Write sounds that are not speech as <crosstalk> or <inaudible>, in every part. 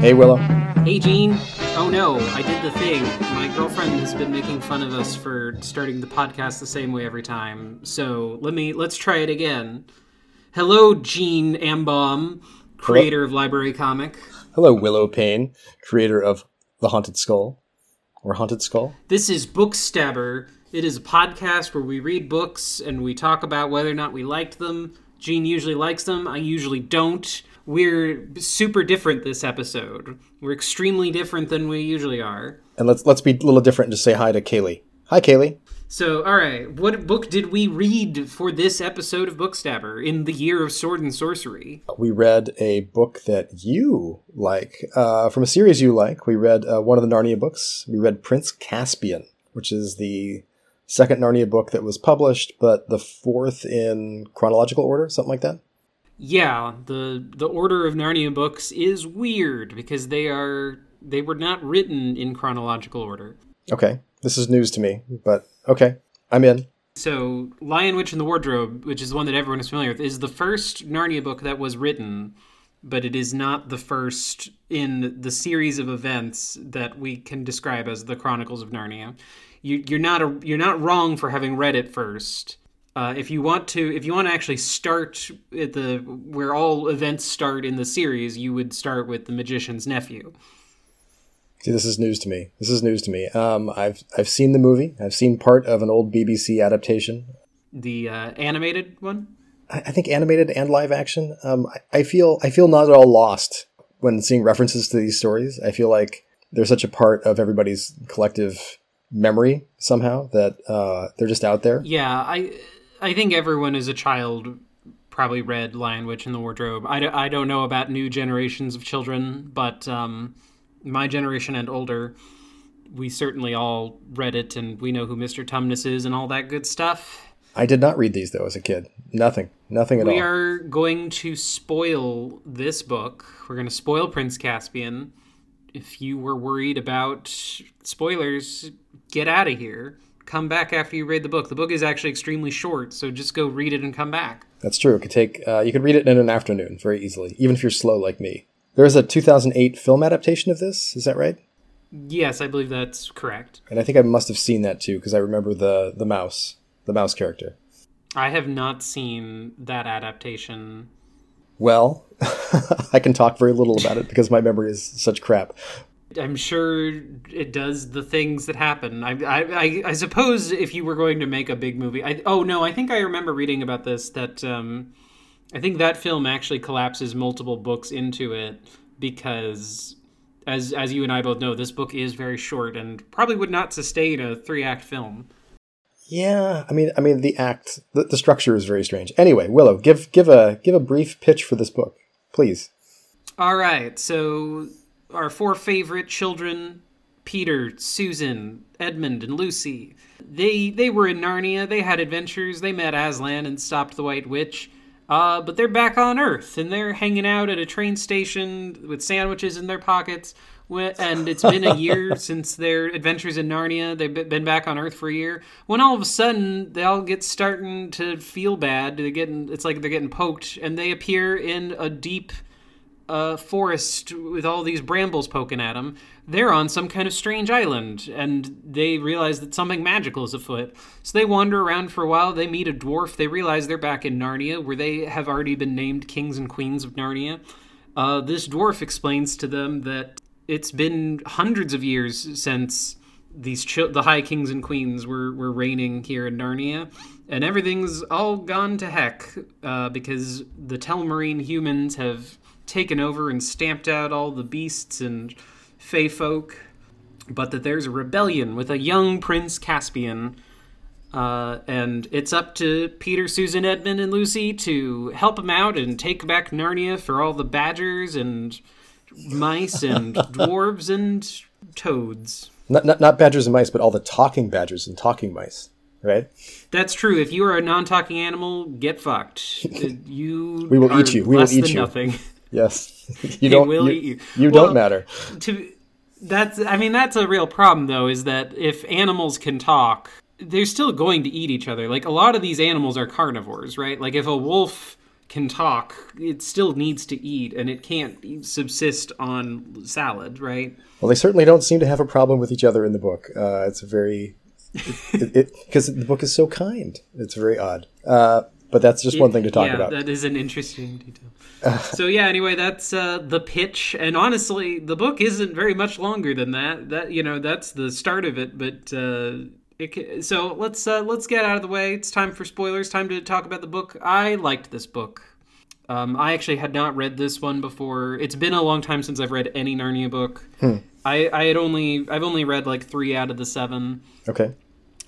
Hey, Willow. Hey, Gene. Oh no, I did the thing. My girlfriend has been making fun of us for starting the podcast the same way every time. So let me let's try it again. Hello, Gene Ambaum, creator of Library Comic. Hello, Willow Payne, creator of The Haunted Skull. Or Haunted Skull. This is Bookstabber. It is a podcast where we read books and we talk about whether or not we liked them. Gene usually likes them. I usually don't. We're super different this episode. We're extremely different than we usually are. And let's let's be a little different and just say hi to Kaylee. Hi, Kaylee. So, all right, what book did we read for this episode of Bookstabber in the year of sword and sorcery? We read a book that you like uh, from a series you like. We read uh, one of the Narnia books. We read Prince Caspian, which is the second Narnia book that was published, but the fourth in chronological order, something like that. Yeah, the the order of Narnia books is weird because they are they were not written in chronological order. Okay, this is news to me, but okay, I'm in. So, Lion Witch and the Wardrobe, which is one that everyone is familiar with, is the first Narnia book that was written, but it is not the first in the series of events that we can describe as the Chronicles of Narnia. You, you're not a, you're not wrong for having read it first. Uh, if you want to, if you want to actually start at the where all events start in the series, you would start with the Magician's Nephew. See, this is news to me. This is news to me. Um, I've I've seen the movie. I've seen part of an old BBC adaptation. The uh, animated one. I, I think animated and live action. Um, I, I feel I feel not at all lost when seeing references to these stories. I feel like they're such a part of everybody's collective memory somehow that uh, they're just out there. Yeah, I I think everyone as a child probably read Lion Witch and the Wardrobe. I, d- I don't know about new generations of children, but um, my generation and older, we certainly all read it and we know who Mr. Tumnus is and all that good stuff. I did not read these though as a kid. Nothing. Nothing at We all. We are going to spoil this book. We're going to spoil Prince Caspian. If you were worried about spoilers, get out of here. Come back after you read the book. The book is actually extremely short, so just go read it and come back. That's true. It could take uh, you could read it in an afternoon very easily, even if you're slow like me. There is a 2008 film adaptation of this. Is that right? Yes, I believe that's correct. And I think I must have seen that too because I remember the the mouse, the mouse character. I have not seen that adaptation. Well, <laughs> I can talk very little about it because my memory is such crap. I'm sure it does the things that happen. I, I, I, I suppose if you were going to make a big movie, I, oh no, I think I remember reading about this that um, I think that film actually collapses multiple books into it because, as as you and I both know, this book is very short and probably would not sustain a three act film. Yeah, I mean, I mean the act, the, the structure is very strange. Anyway, Willow, give give a give a brief pitch for this book, please. All right, so our four favorite children Peter, Susan, Edmund, and Lucy. They they were in Narnia. They had adventures. They met Aslan and stopped the White Witch. Uh, but they're back on Earth and they're hanging out at a train station with sandwiches in their pockets. And it's been a year <laughs> since their adventures in Narnia. They've been back on Earth for a year. When all of a sudden they all get starting to feel bad. They're getting it's like they're getting poked, and they appear in a deep uh, forest with all these brambles poking at them. They're on some kind of strange island, and they realize that something magical is afoot. So they wander around for a while. They meet a dwarf. They realize they're back in Narnia, where they have already been named kings and queens of Narnia. Uh, this dwarf explains to them that it's been hundreds of years since these chil- the high kings and queens were, were reigning here in Narnia, and everything's all gone to heck uh, because the Telmarine humans have taken over and stamped out all the beasts and fey folk, but that there's a rebellion with a young Prince Caspian. Uh, and it's up to Peter, Susan, Edmund, and Lucy to help him out and take back Narnia for all the badgers and mice and <laughs> dwarves and toads. Not, not not badgers and mice, but all the talking badgers and talking mice, right? That's true. If you are a non-talking animal, get fucked. <laughs> You We will eat you. We will eat you. Nothing. <laughs> Yes, <laughs> you don't. will you, eat you. you Well, don't matter. to that's I mean that's a real problem though is that if animals can talk, they're still going to eat each other. Like a lot of these animals are carnivores, right? Like if a wolf can talk, it still needs to eat, and it can't subsist on salad, right? Well, they certainly don't seem to have a problem with each other in the book. Uh, it's a very because the book is so kind. It's very odd. Uh, but that's just one thing to talk yeah, about. That is an interesting detail. <laughs> so yeah, anyway, that's uh, the pitch, and honestly, the book isn't very much longer than that. That you know, that's the start of it. But uh, it, so let's uh, let's get out of the way. It's time for spoilers. Time to talk about the book. I liked this book. Um, I actually had not read this one before. It's been a long time since I've read any Narnia book. Hmm. I, I had only I've only read like three out of the seven. Okay.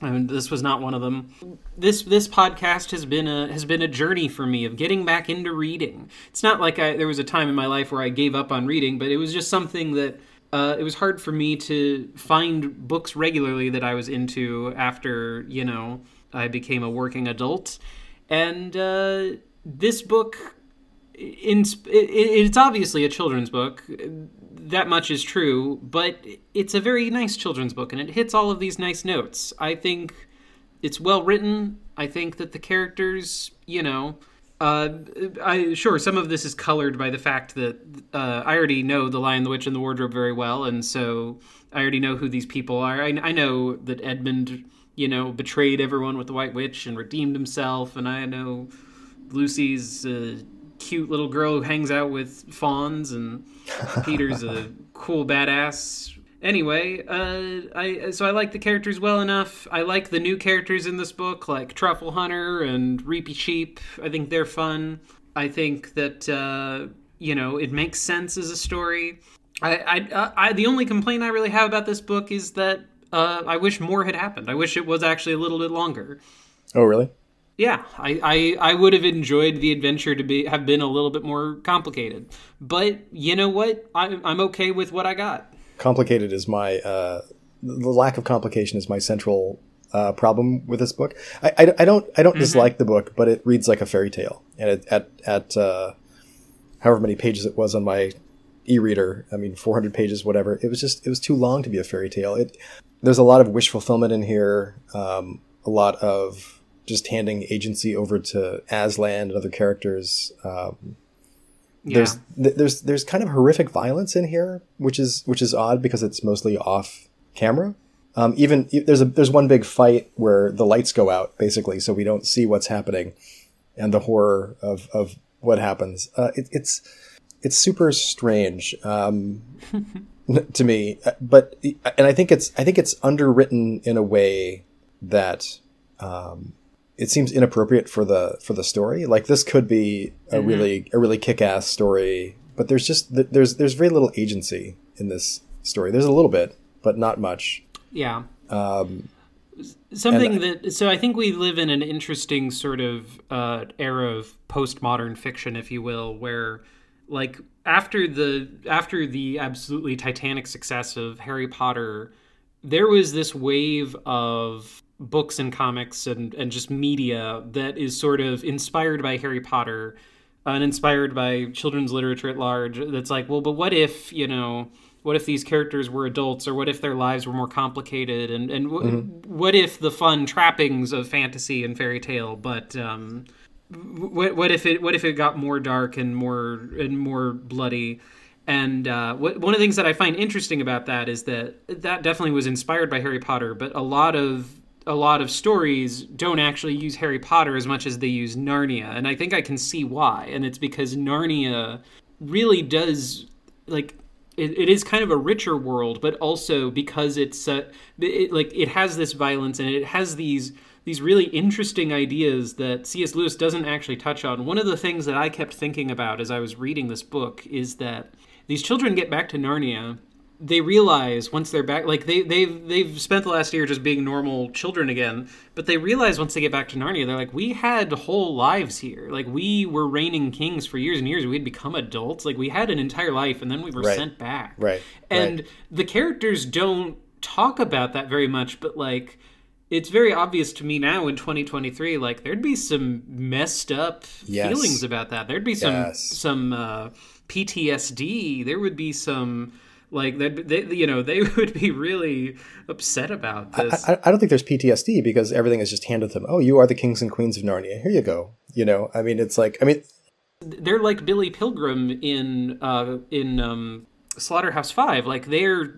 And this was not one of them. This this podcast has been a has been a journey for me of getting back into reading. It's not like I there was a time in my life where I gave up on reading, but it was just something that uh, it was hard for me to find books regularly that I was into after you know I became a working adult, and uh, this book, in, it's obviously a children's book that much is true, but it's a very nice children's book and it hits all of these nice notes. I think it's well written. I think that the characters, you know, uh, I sure some of this is colored by the fact that uh, I already know the Lion, the Witch, and the Wardrobe very well, and so I already know who these people are. I, I know that Edmund, you know, betrayed everyone with the White Witch and redeemed himself, and I know Lucy's. Uh, cute little girl who hangs out with fawns, and <laughs> Peter's a cool badass. Anyway, uh, I so I like the characters well enough. I like the new characters in this book, like Truffle Hunter and Reepicheep. I think they're fun. I think that uh, you know it makes sense as a story. I, I, I, the only complaint I really have about this book is that uh, I wish more had happened. I wish it was actually a little bit longer. Oh, really? Yeah, I, I, I would have enjoyed the adventure to be have been a little bit more complicated, but you know what? I, I'm okay with what I got. Complicated is my uh, the lack of complication is my central uh, problem with this book. I, I, I don't I don't mm-hmm. dislike the book, but it reads like a fairy tale, and it, at at uh, however many pages it was on my e-reader, I mean 400 pages, whatever. It was just it was too long to be a fairy tale. It there's a lot of wish fulfillment in here, um, a lot of just handing agency over to Aslan and other characters. Um, yeah. There's there's there's kind of horrific violence in here, which is which is odd because it's mostly off camera. Um, even there's a there's one big fight where the lights go out basically, so we don't see what's happening, and the horror of of what happens. Uh, it, it's it's super strange um, <laughs> to me, uh, but and I think it's I think it's underwritten in a way that um, it seems inappropriate for the for the story. Like this could be a mm-hmm. really a really kick ass story, but there's just there's there's very little agency in this story. There's a little bit, but not much. Yeah. Um, Something that so I think we live in an interesting sort of uh, era of postmodern fiction, if you will, where like after the after the absolutely titanic success of Harry Potter, there was this wave of books and comics and, and just media that is sort of inspired by Harry Potter and inspired by children's literature at large. That's like, well, but what if, you know, what if these characters were adults or what if their lives were more complicated and, and w- mm-hmm. what if the fun trappings of fantasy and fairy tale, but, um, what, what if it what if it got more dark and more and more bloody and uh, what, one of the things that I find interesting about that is that that definitely was inspired by Harry Potter, but a lot of a lot of stories don't actually use Harry Potter as much as they use Narnia, and I think I can see why. And it's because Narnia really does like it, it is kind of a richer world, but also because it's uh, it, like it has this violence and it has these these really interesting ideas that C.S. Lewis doesn't actually touch on. One of the things that I kept thinking about as I was reading this book is that these children get back to Narnia they realize once they're back like they they've they've spent the last year just being normal children again but they realize once they get back to narnia they're like we had whole lives here like we were reigning kings for years and years we had become adults like we had an entire life and then we were right. sent back right and right. the characters don't talk about that very much but like it's very obvious to me now in 2023 like there'd be some messed up yes. feelings about that there'd be some yes. some uh, ptsd there would be some like they, they, you know, they <laughs> would be really upset about this. I, I, I, don't think there's PTSD because everything is just handed to them. Oh, you are the kings and queens of Narnia. Here you go. You know, I mean, it's like, I mean, They're like Billy Pilgrim in uh, in um, Slaughterhouse Five. Like they're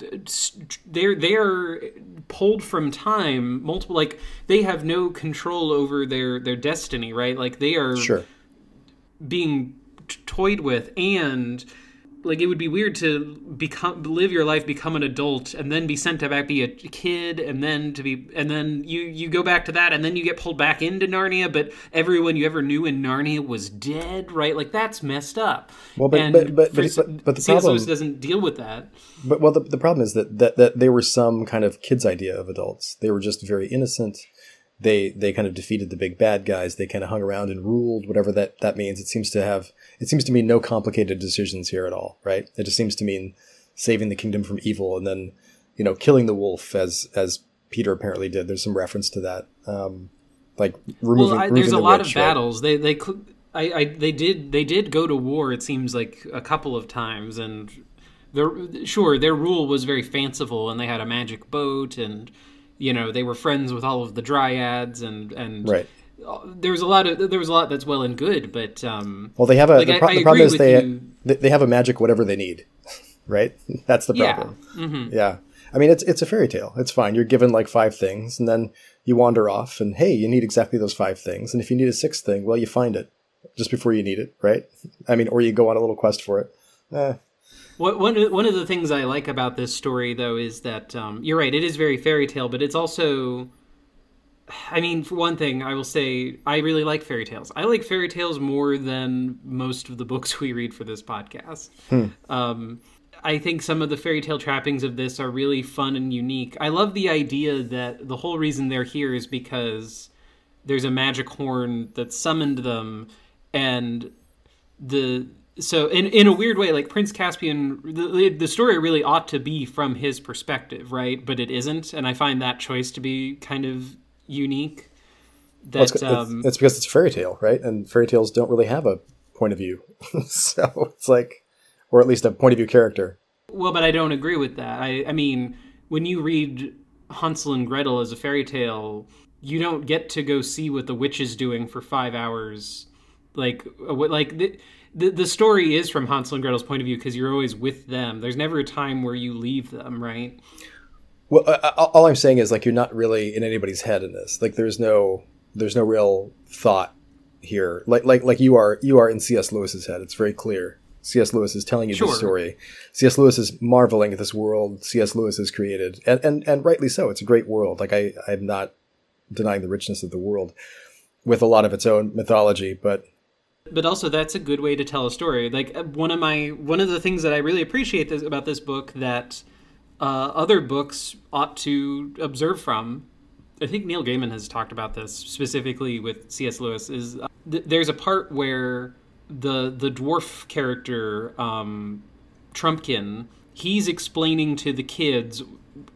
they're they're pulled from time multiple. Like they have no control over their their destiny. Right. Like they are Sure. being toyed with and like it would be weird to become live your life become an adult and then be sent to back be a kid and then to be and then you you go back to that and then you get pulled back into narnia but everyone you ever knew in narnia was dead right like that's messed up Well, but- and but- but- for- but- but the problem- Lewis doesn't deal with that But well, the, the problem is that, that that they were some kind of kids' idea of adults. They were just very innocent. They they kind of defeated the big bad guys. They kind of hung around and ruled, whatever that that means. It seems to have it seems to mean no complicated decisions here at all, right? It just seems to mean saving the kingdom from evil and then you know killing the wolf as as Peter apparently did. There's some reference to that, um, like removing. well I, there's a the lot witch, of right? battles they they cl- I, I they did they did go to war it seems like a couple of times and the sure their rule was very fanciful and they had a magic boat and you know they were friends with all of the dryads and and Right. There was a lot of there was a lot that's well and good but um Well, they have a Like, the, pro- I the problem is they you. they have a magic whatever they need, <laughs> right? That's the yeah problem. hmm Yeah. I mean, it's it's a fairy tale. It's fine. You're given like five things, and then you wander off, and hey, you need exactly those five things. And if you need a sixth thing, well, you find it just before you need it, right? I mean, or you go on a little quest for it. Eh, What, one of- one of the things I like about this story, though, is that um, you're right. It is very fairy tale, but it's also. I mean, for one thing, I will say I really like fairy tales. I like fairy tales more than most of the books <laughs> we read for this podcast. Um, I think some of the fairy tale trappings of this are really fun and unique. I love the idea that the whole reason they're here is because there's a magic horn that summoned them, and the so in in a weird way like prince caspian the, the story really ought to be from his perspective right but it isn't and i find that choice to be kind of unique well, it's, that it's- um it's because it's a fairy tale, right? And fairy tales don't really have a point of view, <laughs> so it's like, or at least a point of view character. well but i don't agree with that. I i mean when you read hansel and gretel as a fairy tale you don't get to go see what the witch is doing for five hours. Like uh, what like the, the the story is from hansel and gretel's point of view because you're always with them. There's never a time where you leave them right Well, uh, all I'm saying is like you're not really in anybody's head in this. Like there's no there's no real thought here. Like like like you are you are in C.S. Lewis's head. It's very clear. C.S. Lewis is telling you Sure. this story. C.S. Lewis is marveling at this world C.S. Lewis has created, and and and rightly so. It's a great world. Like I I'm not denying the richness of the world with a lot of its own mythology, but but also that's a good way to tell a story like one of my one of the things that i really appreciate this, about this book that uh, other books ought to observe from. I think neil gaiman has talked about this specifically with cs lewis is uh, th- there's a part where the the dwarf character um, trumpkin he's explaining to the kids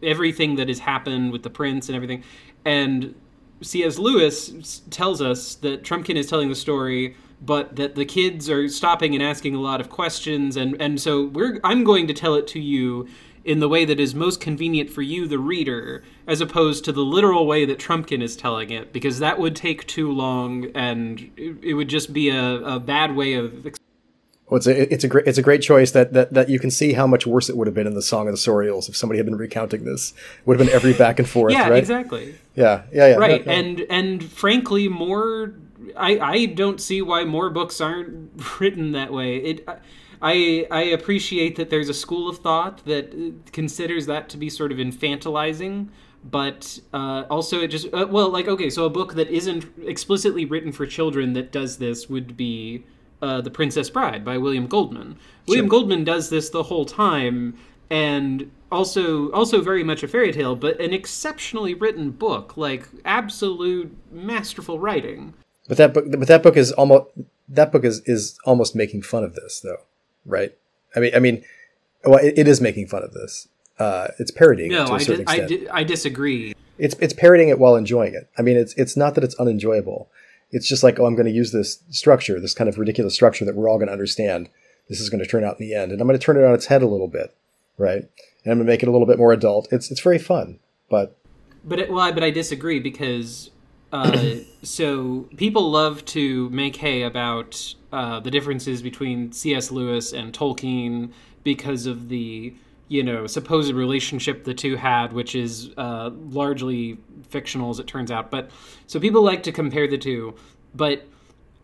everything that has happened with the prince and everything. And C.S. Lewis tells us that Trumpkin is telling the story, but that the kids are stopping and asking a lot of questions, and and so we're I'm going to tell it to you in the way that is most convenient for you, the reader, as opposed to the literal way that Trumpkin is telling it, because that would take too long, and it, would just be a, a bad way of Well, it's a it's a great it's a great choice that, that that you can see how much worse it would have been in the Song of the Sorials if somebody had been recounting this. It Would have been every back and forth, <laughs> yeah, right? exactly. Yeah, yeah, yeah. right No, no. and and frankly more i i don't see why more books aren't <laughs> written that way it i i I appreciate that there's a school of thought that uh, considers that to be sort of infantilizing but uh, also it just uh, well like okay so a book that isn't explicitly written for children that does this would be uh, the princess bride by william goldman. William goldman does this the whole time and also also very much a fairy tale but an exceptionally written book like absolute masterful writing. But that book, but that book is almost that book is is almost making fun of this, though, right? I mean, I mean, well, it, it is making fun of this. Uh, it's parodying it no a I, di- I, di- I disagree it's it's parodying it while enjoying it. I mean, it's it's not that it's unenjoyable. It's just like, oh, I'm going to use this structure, this kind of ridiculous structure that we're all going to understand. This is going to turn out in the end, and I'm going to turn it on its head a little bit, right? And I'm going to make it a little bit more adult. It's it's very fun, but But it, well, but I disagree because Uh, <coughs> so people love to make hay about uh, the differences between C.S. Lewis and Tolkien because of the you know supposed relationship the two had, which is uh, largely fictional as it turns out. But so people like to compare the two, but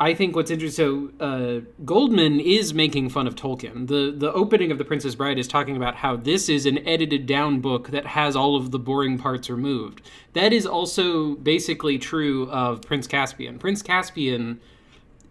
I think what's interesting. So uh, Goldman is making fun of Tolkien. the The opening of The Princess Bride is talking about how this is an edited down book that has all of the boring parts removed. That is also basically true of Prince Caspian. Prince Caspian,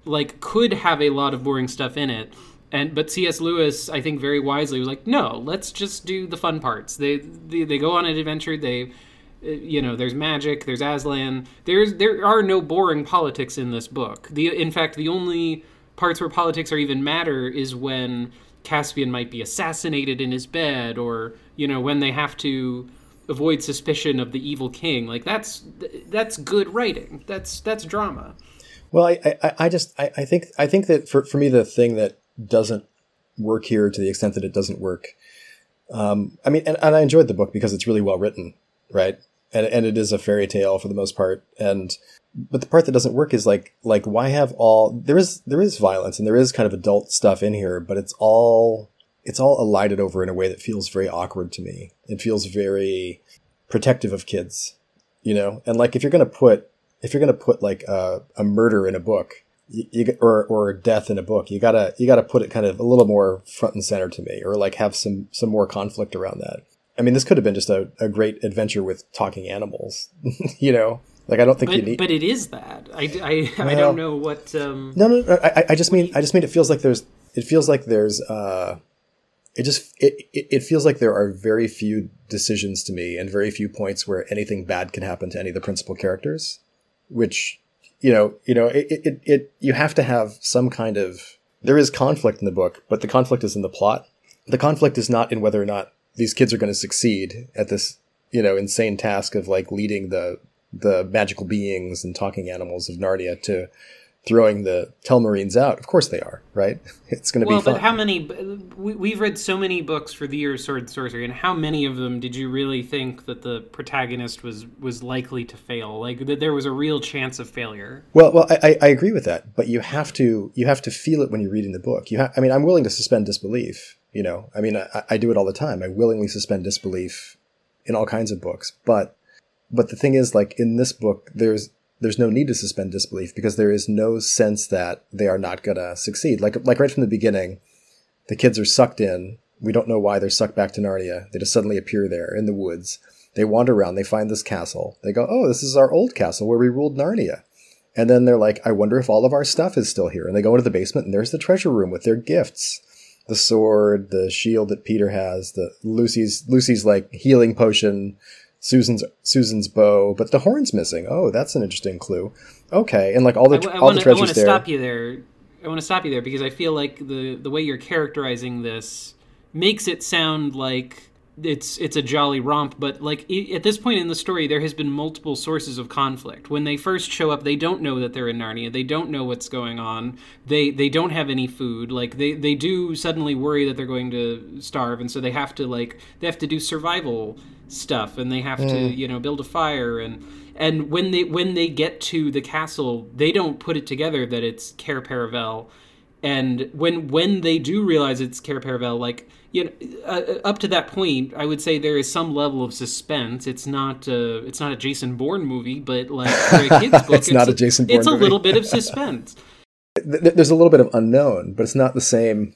like, could have a lot of boring stuff in it. And but C.S. Lewis, I think, very wisely was like, no, let's just do the fun parts. They they, they go on an adventure. They you know there's magic there's aslan there's there are no boring politics in this book the in fact the only parts where politics are even matter is when caspian might be assassinated in his bed or you know when they have to avoid suspicion of the evil king like that's that's good writing that's that's drama well i i, I just I, I think i think that for, for me the thing that doesn't work here to the extent that it doesn't work um, I mean, and, and I enjoyed the book because it's really well written, right? and and it is a fairy tale for the most part. And but the part that doesn't work is like like why have all there is there is violence and there is kind of adult stuff in here, but it's all it's all elided over in a way that feels very awkward to me. It feels very protective of kids, you know. And like if you're gonna put if you're gonna put like a, a murder in a book, you, you, or or death in a book, you gotta you gotta put it kind of a little more front and center to me, or like have some some more conflict around that. I mean, this could have been just a, a great adventure with talking animals, <laughs> you know? Like, I don't think but, you need. But it is that. I, I, well, I don't know what. Um... No, no, no I, I just mean, I just mean it feels like there's, it feels like there's, uh, it just, it, it, it feels like there are very few decisions to me and very few points where anything bad can happen to any of the principal characters, which, you know, you know, it, it, it, you have to have some kind of, there is conflict in the book, but the conflict is in the plot. The conflict is not in whether or not these kids are going to succeed at this, you know, insane task of like leading the the magical beings and talking animals of Narnia to throwing the Telmarines out. Of course they are, right? <laughs> It's going to well, be fun. but how many? We, have read so many books for the year of Sword and Sorcery, and how many of them did you really think that the protagonist was was likely to fail? Like that there was a real chance of failure. Well, well, I, I agree with that, but you have to you have to feel it when you're reading the book. You, ha- I mean, I'm willing to suspend disbelief you know, I mean, I, I do it all the time. I willingly suspend disbelief in all kinds of books, but but the thing is, like in this book, there's there's no need to suspend disbelief because there is no sense that they are not gonna succeed. Like like right from the beginning, the kids are sucked in. We don't know why they're sucked back to Narnia. They just suddenly appear there in the woods. They wander around. They find this castle. They go, "Oh, this is our old castle where we ruled Narnia." And then they're like, "I wonder if all of our stuff is still here." And they go into the basement, and there's the treasure room with their gifts the sword, the shield that Peter has, the Lucy's Lucy's like healing potion, Susan's Susan's bow, but the horn's missing. Oh, that's an interesting clue. Okay, and like all the I, I all wanna, the treasures I want to stop you there. I want to stop you there because I feel like the the way you're characterizing this makes it sound like it's it's a jolly romp but like at this point in the story there has been multiple sources of conflict. When they first show up they don't know that they're in narnia. They don't know what's going on. They they don't have any food. Like they they do suddenly worry that they're going to starve and so they have to like they have to do survival stuff and they have mm. to you know build a fire and and when they when they get to the castle they don't put it together that it's Cair Paravel and when when they do realize it's Cair Paravel like you know, uh, uh, up to that point, I would say there is some level of suspense. It's not uh, it's not a Jason Bourne movie, but like for a kids <laughs> book, it's, it's, not a Jason Bourne. It's movie. a little bit of <laughs> suspense. There's a little bit of unknown, but it's not the same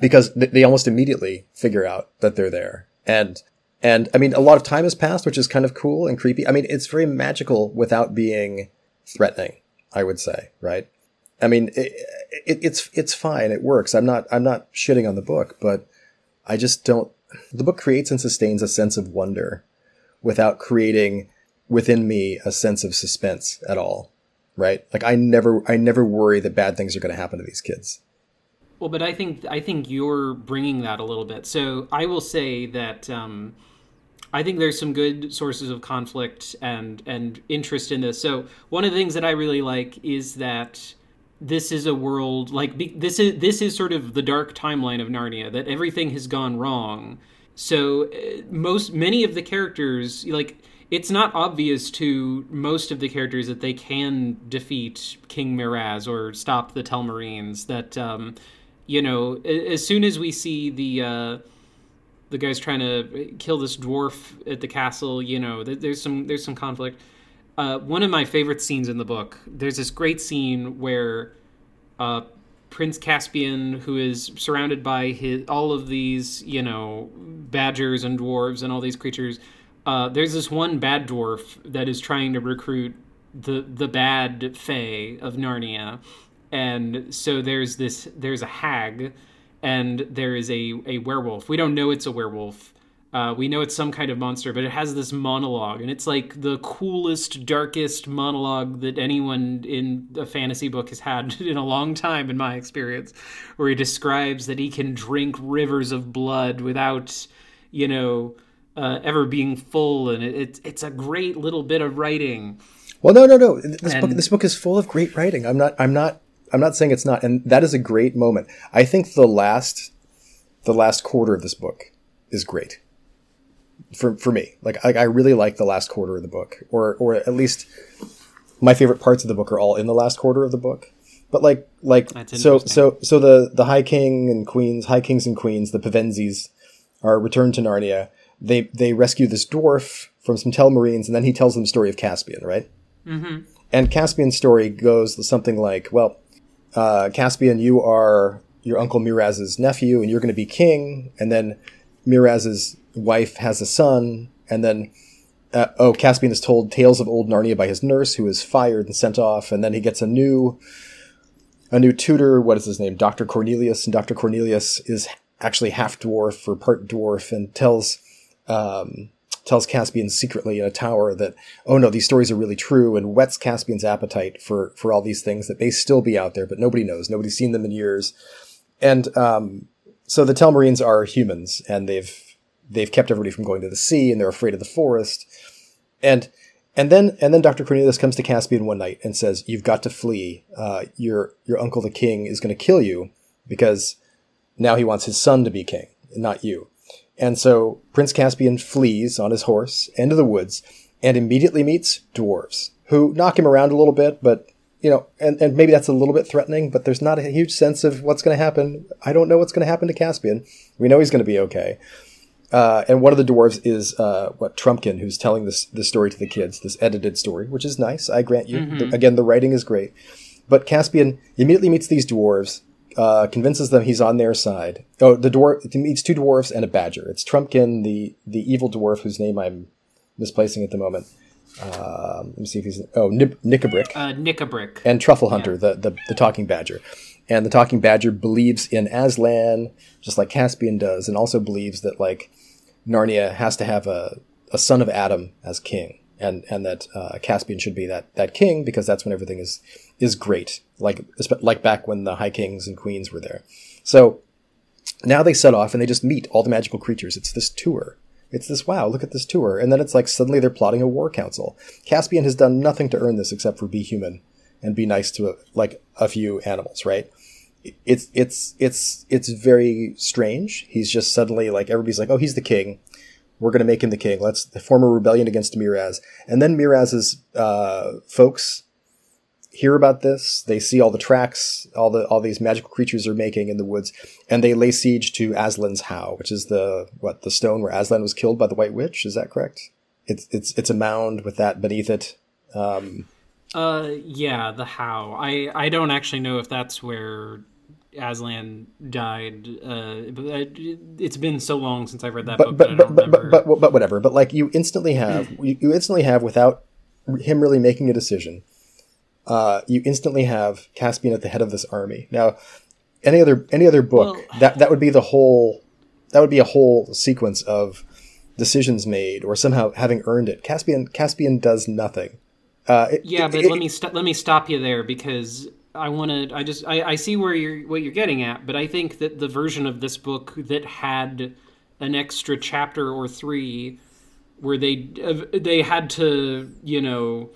because they almost immediately figure out that they're there, and and I mean, a lot of time has passed, which is kind of cool and creepy. I mean, it's very magical without being threatening. I would say, right? I mean, it, it, it's it's fine. It works. I'm not I'm not shitting on the book, but I just don't. The book creates and sustains a sense of wonder without creating within me a sense of suspense at all. Right? Like I never, I never worry that bad things are going to happen to these kids. Well, but I think I think you're bringing that a little bit. So I will say that um, I think there's some good sources of conflict and and interest in this. So one of the things that I really like is that this is a world like this is this is sort of the dark timeline of Narnia that everything has gone wrong. So uh, most many of the characters like it's not obvious to most of the characters that they can defeat King Miraz or stop the Telmarines. That um, you know, as soon as we see the uh, the guys trying to kill this dwarf at the castle, you know, there's some there's some conflict. Uh, one of my favorite scenes in the book. There's this great scene where uh, Prince Caspian, who is surrounded by his all of these, you know, badgers and dwarves and all these creatures. Uh, there's this one bad dwarf that is trying to recruit the the bad fae of Narnia, and so there's this there's a hag, and there is a a werewolf. We don't know it's a werewolf, uh, we know it's some kind of monster, but it has this monologue, and it's like the coolest, darkest monologue that anyone in a fantasy book has had <laughs> in a long time, in my experience, where he describes that he can drink rivers of blood without, you know, uh, ever being full, and it, it's it's a great little bit of writing. Well, no, no, no. This and, book, this book is full of great writing. I'm not, I'm not, I'm not saying it's not, and that is a great moment. I think the last, the last quarter of this book is great for for me. Like I, I really like the last quarter of the book, or or at least my favorite parts of the book are all in the last quarter of the book. But like like so so so the the High King and Queens, High Kings and Queens, the Pevensies are returned to Narnia. They they rescue this dwarf from some Telmarines, and then he tells them the story of Caspian, right? Mm-hmm. And Caspian's story goes something like, well, uh, Caspian, you are your uncle Miraz's nephew, and you're going to be king. And then Miraz's wife has a son, and then uh, oh, Caspian is told tales of old Narnia by his nurse, who is fired and sent off, and then he gets a new a new tutor. What is his name? Doctor Cornelius, and Doctor Cornelius is actually half dwarf or part dwarf, and tells um, tells Caspian secretly in a tower that oh no, these stories are really true, and whets Caspian's appetite for for all these things that may still be out there, but nobody knows. Nobody's seen them in years, and um, so the Telmarines are humans, and they've they've kept everybody from going to the sea and they're afraid of the forest. And and then and then Dr. Cornelius comes to Caspian one night and says, "You've got to flee. Uh, your your uncle the king is going to kill you because now he wants his son to be king, not you." And so Prince Caspian flees on his horse into the woods and immediately meets dwarves who knock him around a little bit, but you know, and, and maybe that's a little bit threatening, but there's not a huge sense of what's going to happen. I don't know what's going to happen to Caspian. We know he's going to be okay. Uh, and one of the dwarves is uh, what Trumpkin, who's telling this this story to the kids, this edited story, which is nice. I grant you. Mm-hmm. The, again, the writing is great, but Caspian immediately meets these dwarves, uh, convinces them he's on their side. Oh, the dwarf he meets two dwarves and a badger. It's Trumpkin, the the evil dwarf whose name I'm misplacing at the moment. Um, let me see if he's oh Nib- Nikabrik. Uh, Nikabrik and Truffle Hunter, yeah. the, the the talking badger. And the talking badger believes in Aslan, just like Caspian does, and also believes that like Narnia has to have a, a son of Adam as king, and and that uh, Caspian should be that that king because that's when everything is is great, like like back when the High Kings and Queens were there. So now they set off and they just meet all the magical creatures. It's this tour. It's this wow, look at this tour, and then it's like suddenly they're plotting a war council. Caspian has done nothing to earn this except for be human and be nice to a, like a few animals, right? It's it's it's it's very strange. He's just suddenly like everybody's like, oh, he's the king. We're to make him the king. Let's form a rebellion against Miraz. And then Miraz's uh, folks hear about this. They see all the tracks, all the all these magical creatures are making in the woods, and they lay siege to Aslan's How, which is the what the stone where Aslan was killed by the White Witch. Is that correct? It's it's it's a mound with that beneath it. Um, uh, yeah, the How. I I don't actually know if that's where Aslan died. Uh, it's been so long since I've read that but, book. But but, but, but, but, but whatever. But like you instantly have <clears throat> you, instantly have without him really making a decision. Uh, you instantly have Caspian at the head of this army. Now, any other any other book well, <sighs> that that would be the whole that would be a whole sequence of decisions made or somehow having earned it. Caspian Caspian does nothing. Uh, it, yeah, but it, let me st- let me stop you there because I want to. I just. I, I see where you're what you're getting at, but I think that the version of this book that had an extra chapter or three, where they they had to you know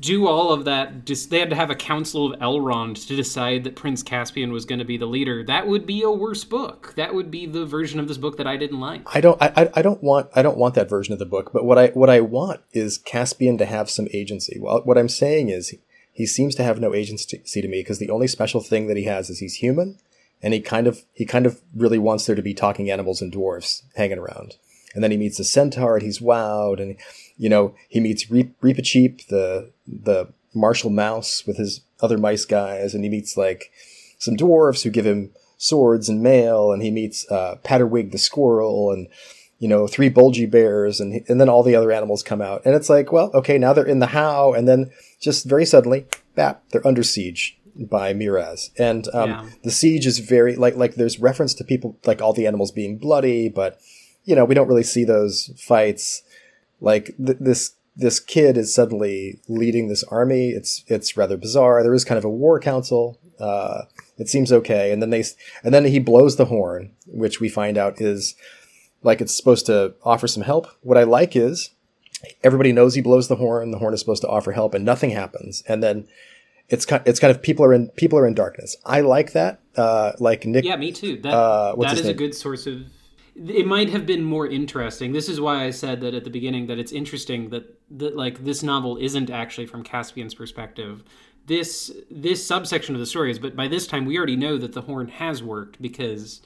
do all of that. Just they had to have a council of Elrond to decide that Prince Caspian was going to be the leader. That would be a worse book. That would be the version of this book that I didn't like. I don't. I, I don't want. I don't want that version of the book. But what I what I want is Caspian to have some agency. Well, what I'm saying is he seems to have no agency to me because the only special thing that he has is he's human, and he kind of he kind of really wants there to be talking animals and dwarves hanging around. And then he meets a centaur and he's wowed, and you know he meets Reepicheep, the the martial mouse with his other mice guys, and he meets like some dwarves who give him swords and mail, and he meets uh, Pattertwig the squirrel, and you know three bulgy bears, and and then all the other animals come out, and it's like, well, okay, now they're in the how, and then just very suddenly, bap, they're under siege by Miraz, and um, Yeah. the siege is very like like there's reference to people like all the animals being bloody, but you know we don't really see those fights. Like th- this this kid is suddenly leading this army. It's it's rather bizarre. There is kind of a war council. Uh, it seems okay, and then they and then he blows the horn, which we find out is like it's supposed to offer some help. What I like is everybody knows he blows the horn. The horn is supposed to offer help, and nothing happens. And then it's kind it's kind of people are in people are in darkness. I like that. Uh, like Nick. Yeah, me too. That Uh, that is a good source of. It might have been more interesting. This is why I said that at the beginning that it's interesting that that like this novel isn't actually from Caspian's perspective. This this subsection of the story is, but by this time we already know that the horn has worked because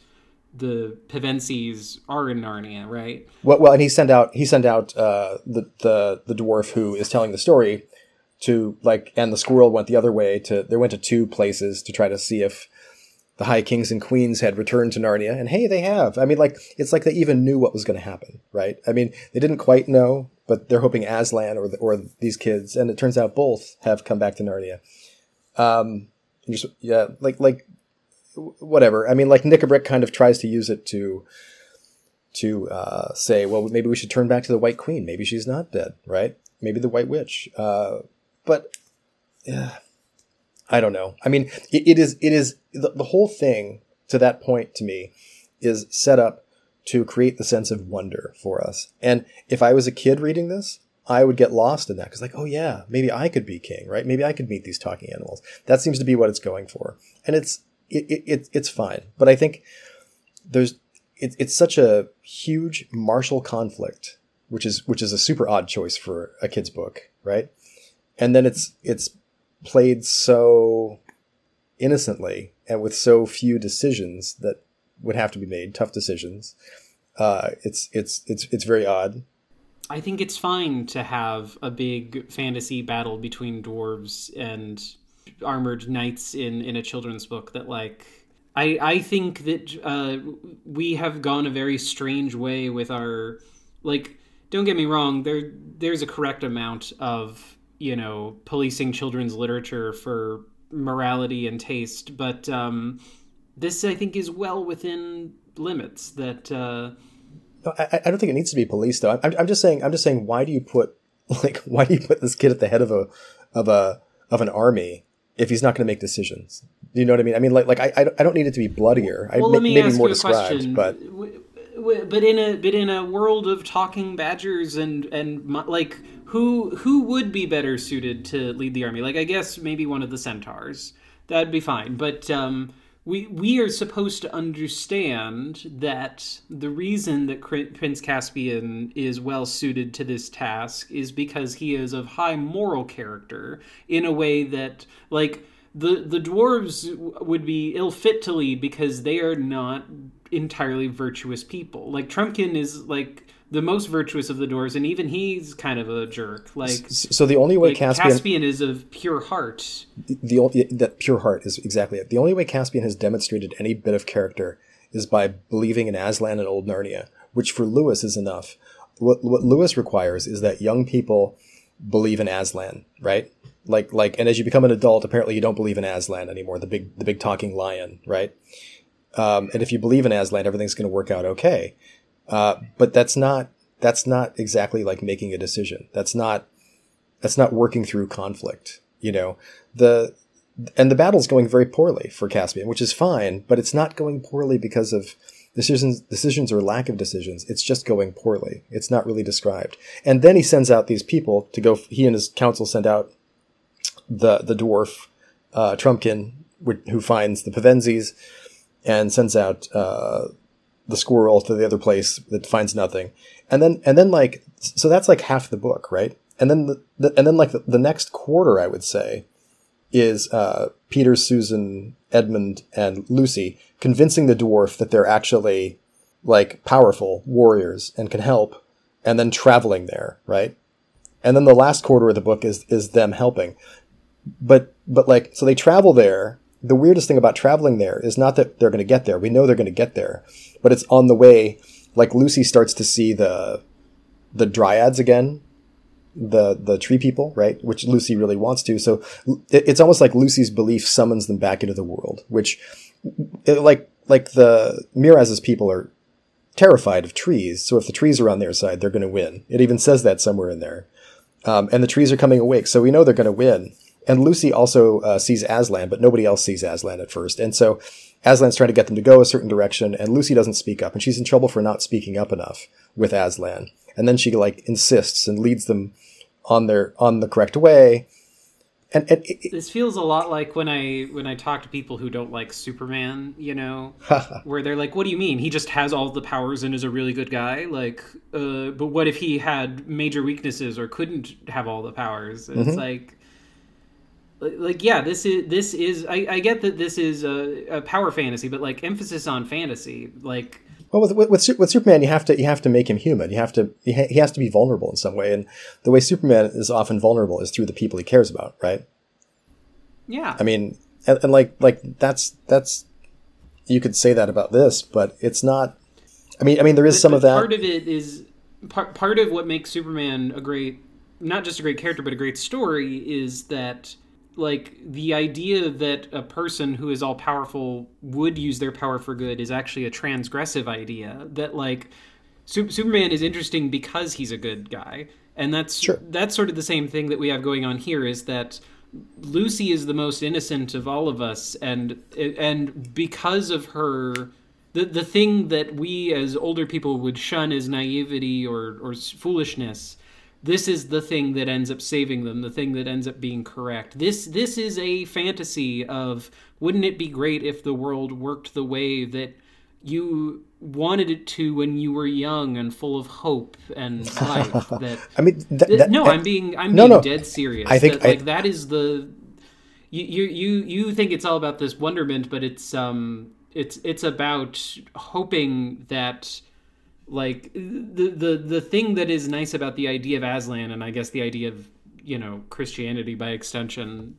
the Pevensies are in Narnia, right? Well, well, and he sent out he sent out uh, the the the dwarf who is telling the story to like, and the squirrel went the other way to. They went to two places to try to see if the high kings and queens had returned to Narnia, and hey, they have. I mean, like it's like they even knew what was going to happen, right? I mean, they didn't quite know, but they're hoping Aslan or the, or these kids, and it turns out both have come back to Narnia. Um, just, yeah, like like whatever. I mean, like Nikabrik kind of tries to use it to to uh, say, well, maybe we should turn back to the White Queen. Maybe she's not dead, right? Maybe the White Witch. Uh, but yeah, I don't know. I mean, it, it is it is the, the whole thing to that point to me is set up to create the sense of wonder for us. And if I was a kid reading this, I would get lost in that because, like, oh yeah, maybe I could be king, right? Maybe I could meet these talking animals. That seems to be what it's going for, and it's it, it, it it's fine. But I think there's it, it's such a huge martial conflict, which is which is a super odd choice for a kid's book, right? And then it's it's played so innocently and with so few decisions that would have to be made, tough decisions. Uh, it's it's it's it's very odd. I think it's fine to have a big fantasy battle between dwarves and armored knights in in a children's book that like I I think that uh, we have gone a very strange way with our like don't get me wrong there there's a correct amount of you know policing children's literature for morality and taste but um this I think is well within limits that uh No, I, I don't think it needs to be policed though. I'm, I'm just saying. I'm just saying. Why do you put <laughs> like why do you put this kid at the head of a of a of an army if he's not going to make decisions? You know what I mean? I mean, like like I I don't- need it to be bloodier. I, well, may- let me maybe ask more you a described, question. but but in a but in a world of talking badgers and and like who who would be better suited to lead the army? Like I guess maybe one of the centaurs. That'd be fine. But um, we we are supposed to understand that the reason that Prince Caspian is well suited to this task is because he is of high moral character in a way that like the the dwarves would be ill fit to lead because they are not entirely virtuous people. Like Trumpkin is like the most virtuous of the dwarves, and even he's kind of a jerk. Like, so the only way like Caspian, Caspian is of pure heart. the only that pure heart is exactly it. The only way Caspian has demonstrated any bit of character is by believing in Aslan and Old Narnia, which for Lewis is enough. What what Lewis requires is that young people believe in Aslan, right? Like like, and as you become an adult, apparently you don't believe in Aslan anymore, the big the big talking lion, right? Um, and if you believe in Aslan, everything's going to work out okay. Uh, but that's not that's not exactly like making a decision. That's not that's not working through conflict. You know the and the battle's going very poorly for Caspian, which is fine, but it's not going poorly because of decisions decisions or lack of decisions. It's just going poorly. It's not really described. And then he sends out these people to go. He and his council send out the the dwarf uh, Trumpkin, who finds the Pevensies and sends out uh, the squirrel to the other place that finds nothing, and then and then like so that's like half the book, right? And then the, the and then like the, the, next quarter, I would say, is uh, Peter, Susan, Edmund, and Lucy convincing the dwarf that they're actually like powerful warriors and can help, and then traveling there, right? And then the last quarter of the book is is them helping, but but like so they travel there. The weirdest thing about traveling there is not that they're going to get there. We know they're going to get there, but it's on the way. Like Lucy starts to see the the dryads again, the the tree people, right? Which Lucy really wants to. So it, it's almost like Lucy's belief summons them back into the world, which it, like like the Miraz's people are terrified of trees. So if the trees are on their side, they're going to win. It even says that somewhere in there. Um, and the trees are coming awake, so we know they're going to win. And Lucy also uh, sees Aslan, but nobody else sees Aslan at first. And so Aslan's trying to get them to go a certain direction, and Lucy doesn't speak up, and she's in trouble for not speaking up enough with Aslan. And then she like insists and leads them on their on the correct way. And, and it, this feels a lot like when I when I talk to people who don't like Superman, you know, <laughs> where they're like, "What do you mean? He just has all the powers and is a really good guy." Like, uh, but what if he had major weaknesses or couldn't have all the powers? It's mm-hmm. like, like yeah, this is this is. I, I get that this is a, a power fantasy, but like emphasis on fantasy, like well, with, with, with, Superman, you have to you have to make him human. You have to he, ha- he has to be vulnerable in some way, and the way Superman is often vulnerable is through the people he cares about, right? Yeah. I mean, and, and like like that's that's you could say that about this, but it's not. I mean, I mean, there is but, some of that. Part of it is part part of what makes Superman a great, not just a great character, but a great story is that like the idea that a person who is all powerful would use their power for good is actually a transgressive idea that like superman is interesting because he's a good guy and that's sure. that's sort of the same thing that we have going on here is that lucy is the most innocent of all of us and and because of her the the thing that we as older people would shun as naivety or or foolishness this is the thing that ends up saving them the thing that ends up being correct this this is a fantasy of wouldn't it be great if the world worked the way that you wanted it to when you were young and full of hope and <laughs> life that i mean th- that, no i'm being i'm no, being no. dead serious i think that, like that is the you, you you you think it's all about this wonderment but it's um it's it's about hoping that like the the the thing that is nice about the idea of Aslan and I guess the idea of you know Christianity by extension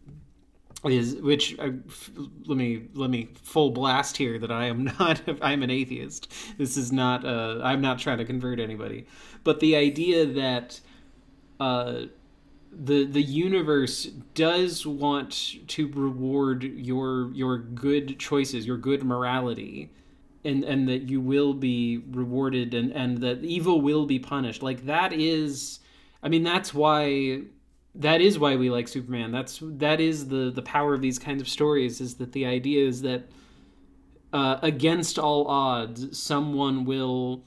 is which uh, let me let me full blast here that I am <laughs> not I'm an atheist. This is not uh, I'm not trying to convert anybody, but the idea that uh, the the universe does want to reward your your good choices, your good morality and and that you will be rewarded and and that evil will be punished. Like that is i mean that's why that is why we like superman. That's that is the the power of these kinds of stories is that the idea is that uh, against all odds someone will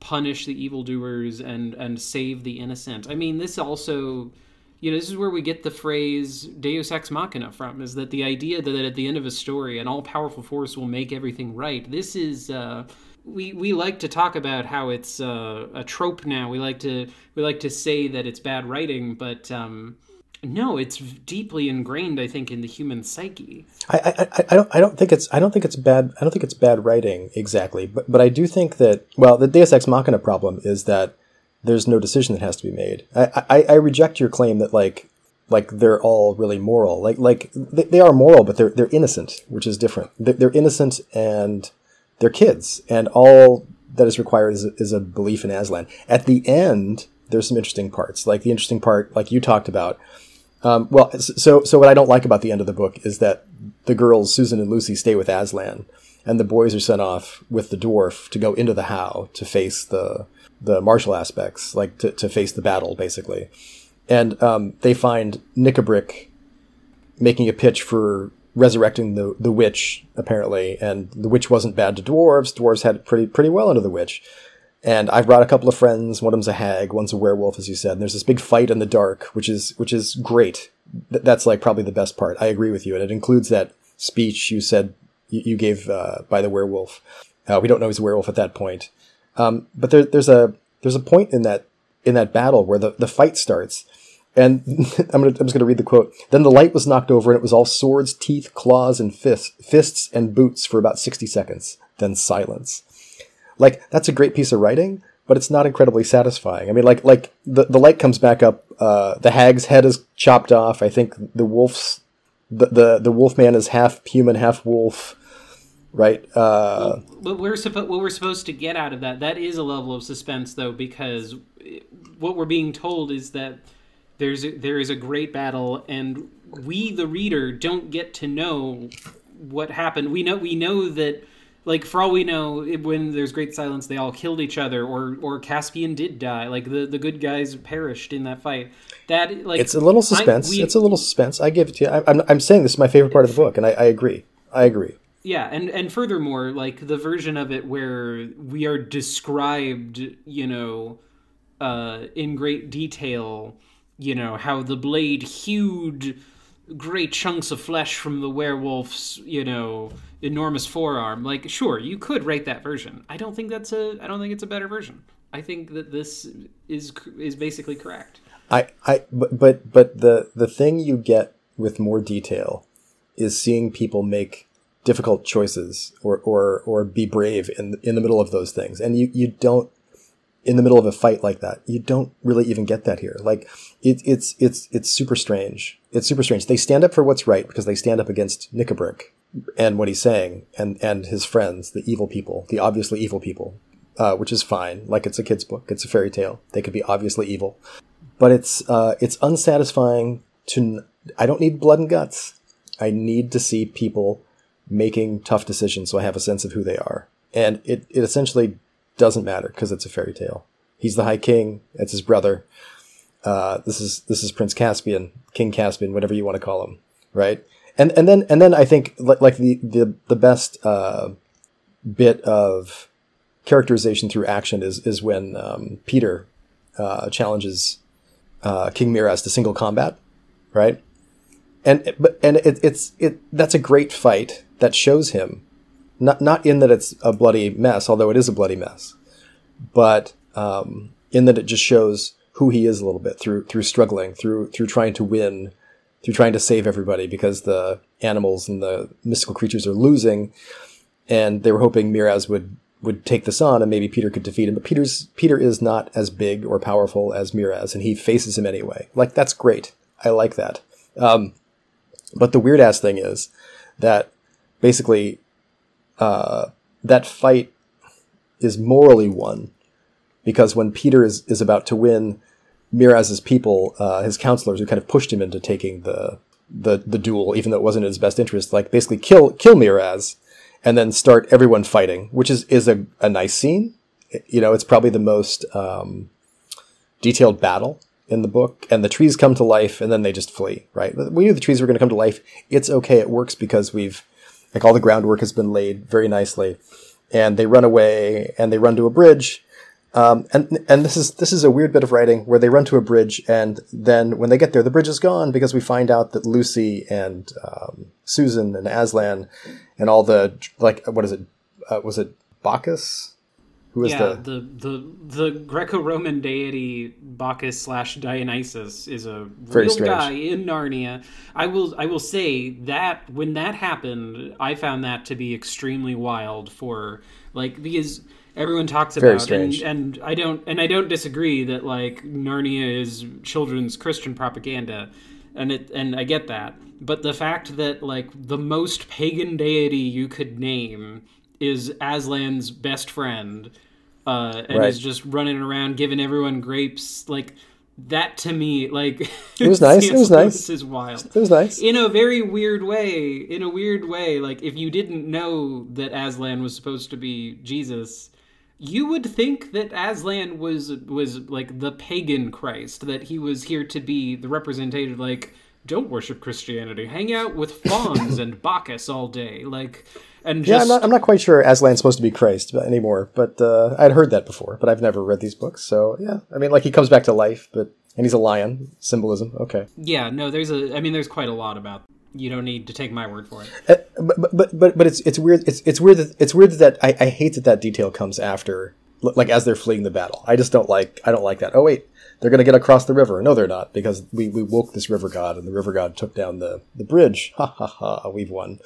punish the evildoers and and save the innocent. I mean this also you know, this is where we get the phrase Deus ex machina from, is that the idea that at the end of a story, an all powerful force will make everything right. This is, uh, we, we like to talk about how it's uh, a trope now. We like to we like to say that it's bad writing, but um, no, it's deeply ingrained. I think in the human psyche. I, I, I don't I don't think it's I don't think it's bad I don't think it's bad writing exactly, but but I do think that well the Deus ex machina problem is that there's no decision that has to be made. I, I, I reject your claim that like like they're all really moral. Like like they, they are moral, but they're they're innocent, which is different. They're, they're innocent and they're kids, and all that is required is, is a belief in Aslan. At the end, there's some interesting parts. Like the interesting part, like you talked about. Um, well, so so what I don't like about the end of the book is that the girls Susan and Lucy stay with Aslan, and the boys are sent off with the dwarf to go into the How to face the the martial aspects, like to, to face the battle, basically. And um, they find Nikabrik making a pitch for resurrecting the, the witch, apparently. And the witch wasn't bad to dwarves. Dwarves had it pretty, pretty well under the witch. And I've brought a couple of friends. One of them's a hag, one's a werewolf, as you said. And there's this big fight in the dark, which is which is great. th- that's like probably the best part. I agree with you, and it includes that speech you said you, you gave uh, by the werewolf. Uh, we don't know he's a werewolf at that point, um, but there, there's a there's a point in that in that battle where the, the fight starts. And <laughs> I'm, gonna, I'm just going to read the quote. Then the light was knocked over and it was all swords, teeth, claws, and fists, fists and boots for about 60 seconds. Then silence. Like, that's a great piece of writing, but it's not incredibly satisfying. I mean, like, like the, the light comes back up. Uh, the hag's head is chopped off. I think the wolf's, the, the, the wolf man is half human, half wolf right? Uh, what we're supposed what we're supposed to get out of that that is a level of suspense though because what we're being told is that there's a, there is a great battle and we the reader don't get to know what happened. We know we know that like for all we know when there's great silence they all killed each other or or Caspian did die. Like the the good guys perished in that fight. That like it's a little suspense. I, we, it's a little suspense. I give it to you. I, I'm I'm saying this is my favorite part of the book and I, I agree. I agree. Yeah, and and furthermore, like the version of it where we are described, you know, uh, in great detail, you know, how the blade hewed great chunks of flesh from the werewolf's, you know, enormous forearm. Like, sure, you could write that version. I don't think that's a. I don't think it's a better version. I think that this is is basically correct. I, I, but, but, but the the thing you get with more detail is seeing people make difficult choices or or or be brave in in the middle of those things. And you you don't in the middle of a fight like that you don't really even get that here. Like it, it's it's it's super strange. It's super strange. They stand up for what's right because they stand up against Nikabrik and what he's saying and and his friends the evil people the obviously evil people uh, which is fine. Like it's a kid's book. It's a fairy tale. They could be obviously evil. But it's uh, it's unsatisfying to I don't need blood and guts. I need to see people making tough decisions so I have a sense of who they are. And it, it essentially doesn't matter because it's a fairy tale. He's the High King. It's his brother. Uh, this is this is Prince Caspian, King Caspian, whatever you want to call him, right? And and then and then I think like, the the the best uh, bit of characterization through action is is when um, Peter uh, challenges uh, King Miraz to single combat, right? And but and it, it's it that's a great fight that shows him, not not in that it's a bloody mess, although it is a bloody mess, but um, in that it just shows who he is a little bit through through struggling, through through trying to win, through trying to save everybody because the animals and the mystical creatures are losing, and they were hoping Miraz would would take this on and maybe Peter could defeat him. But Peter's Peter is not as big or powerful as Miraz, and he faces him anyway. Like that's great. I like that. Um, but the weird ass thing is that basically uh, that fight is morally won because when Peter is, is about to win, Miraz's people, uh, his counselors, who kind of pushed him into taking the the the duel, even though it wasn't in his best interest, like basically kill kill Miraz, and then start everyone fighting, which is is a, a nice scene. You know, it's probably the most um, detailed battle in the book, and the trees come to life, and then they just flee. Right? We knew the trees were going to come to life. It's okay. It works because we've like all the groundwork has been laid very nicely, and they run away and they run to a bridge. Um, and and this is this is a weird bit of writing where they run to a bridge, and then when they get there, the bridge is gone because we find out that Lucy and um, Susan and Aslan and all the like what is it? Uh, was it Bacchus who is yeah, the... the the the Greco-Roman deity Bacchus slash Dionysus is a Very real strange. guy in Narnia. I will I will say that when that happened, I found that to be extremely wild for like because everyone talks about and, and I don't and I don't disagree that like Narnia is children's Christian propaganda and it and I get that. But the fact that like the most pagan deity you could name is Aslan's best friend, uh, and right. is just running around giving everyone grapes. Like that to me, like <laughs> it was <laughs> nice. it was nice. This is wild. It was nice in a very weird way. In a weird way, like if you didn't know that Aslan was supposed to be Jesus, you would think that Aslan was was like the pagan Christ, that he was here to be the representative, like don't worship Christianity, hang out with <laughs> fawns and Bacchus all day, like and yeah, I'm not, I'm not quite sure Aslan's supposed to be Christ anymore, but uh, I'd heard that before, but I've never read these books, so yeah. I mean, like he comes back to life, but And he's a lion. Symbolism. Okay. Yeah, no, there's a. I mean, there's quite a lot about. You don't need to take my word for it. Uh, but, but but but it's it's weird. It's it's weird that it's weird that I, I hate that that detail comes after, like as they're fleeing the battle. I just don't like. I don't like that. Oh wait, they're going to get across the river. No, they're not because we, we woke this river god and the river god took down the, the bridge. Ha ha ha, we've won.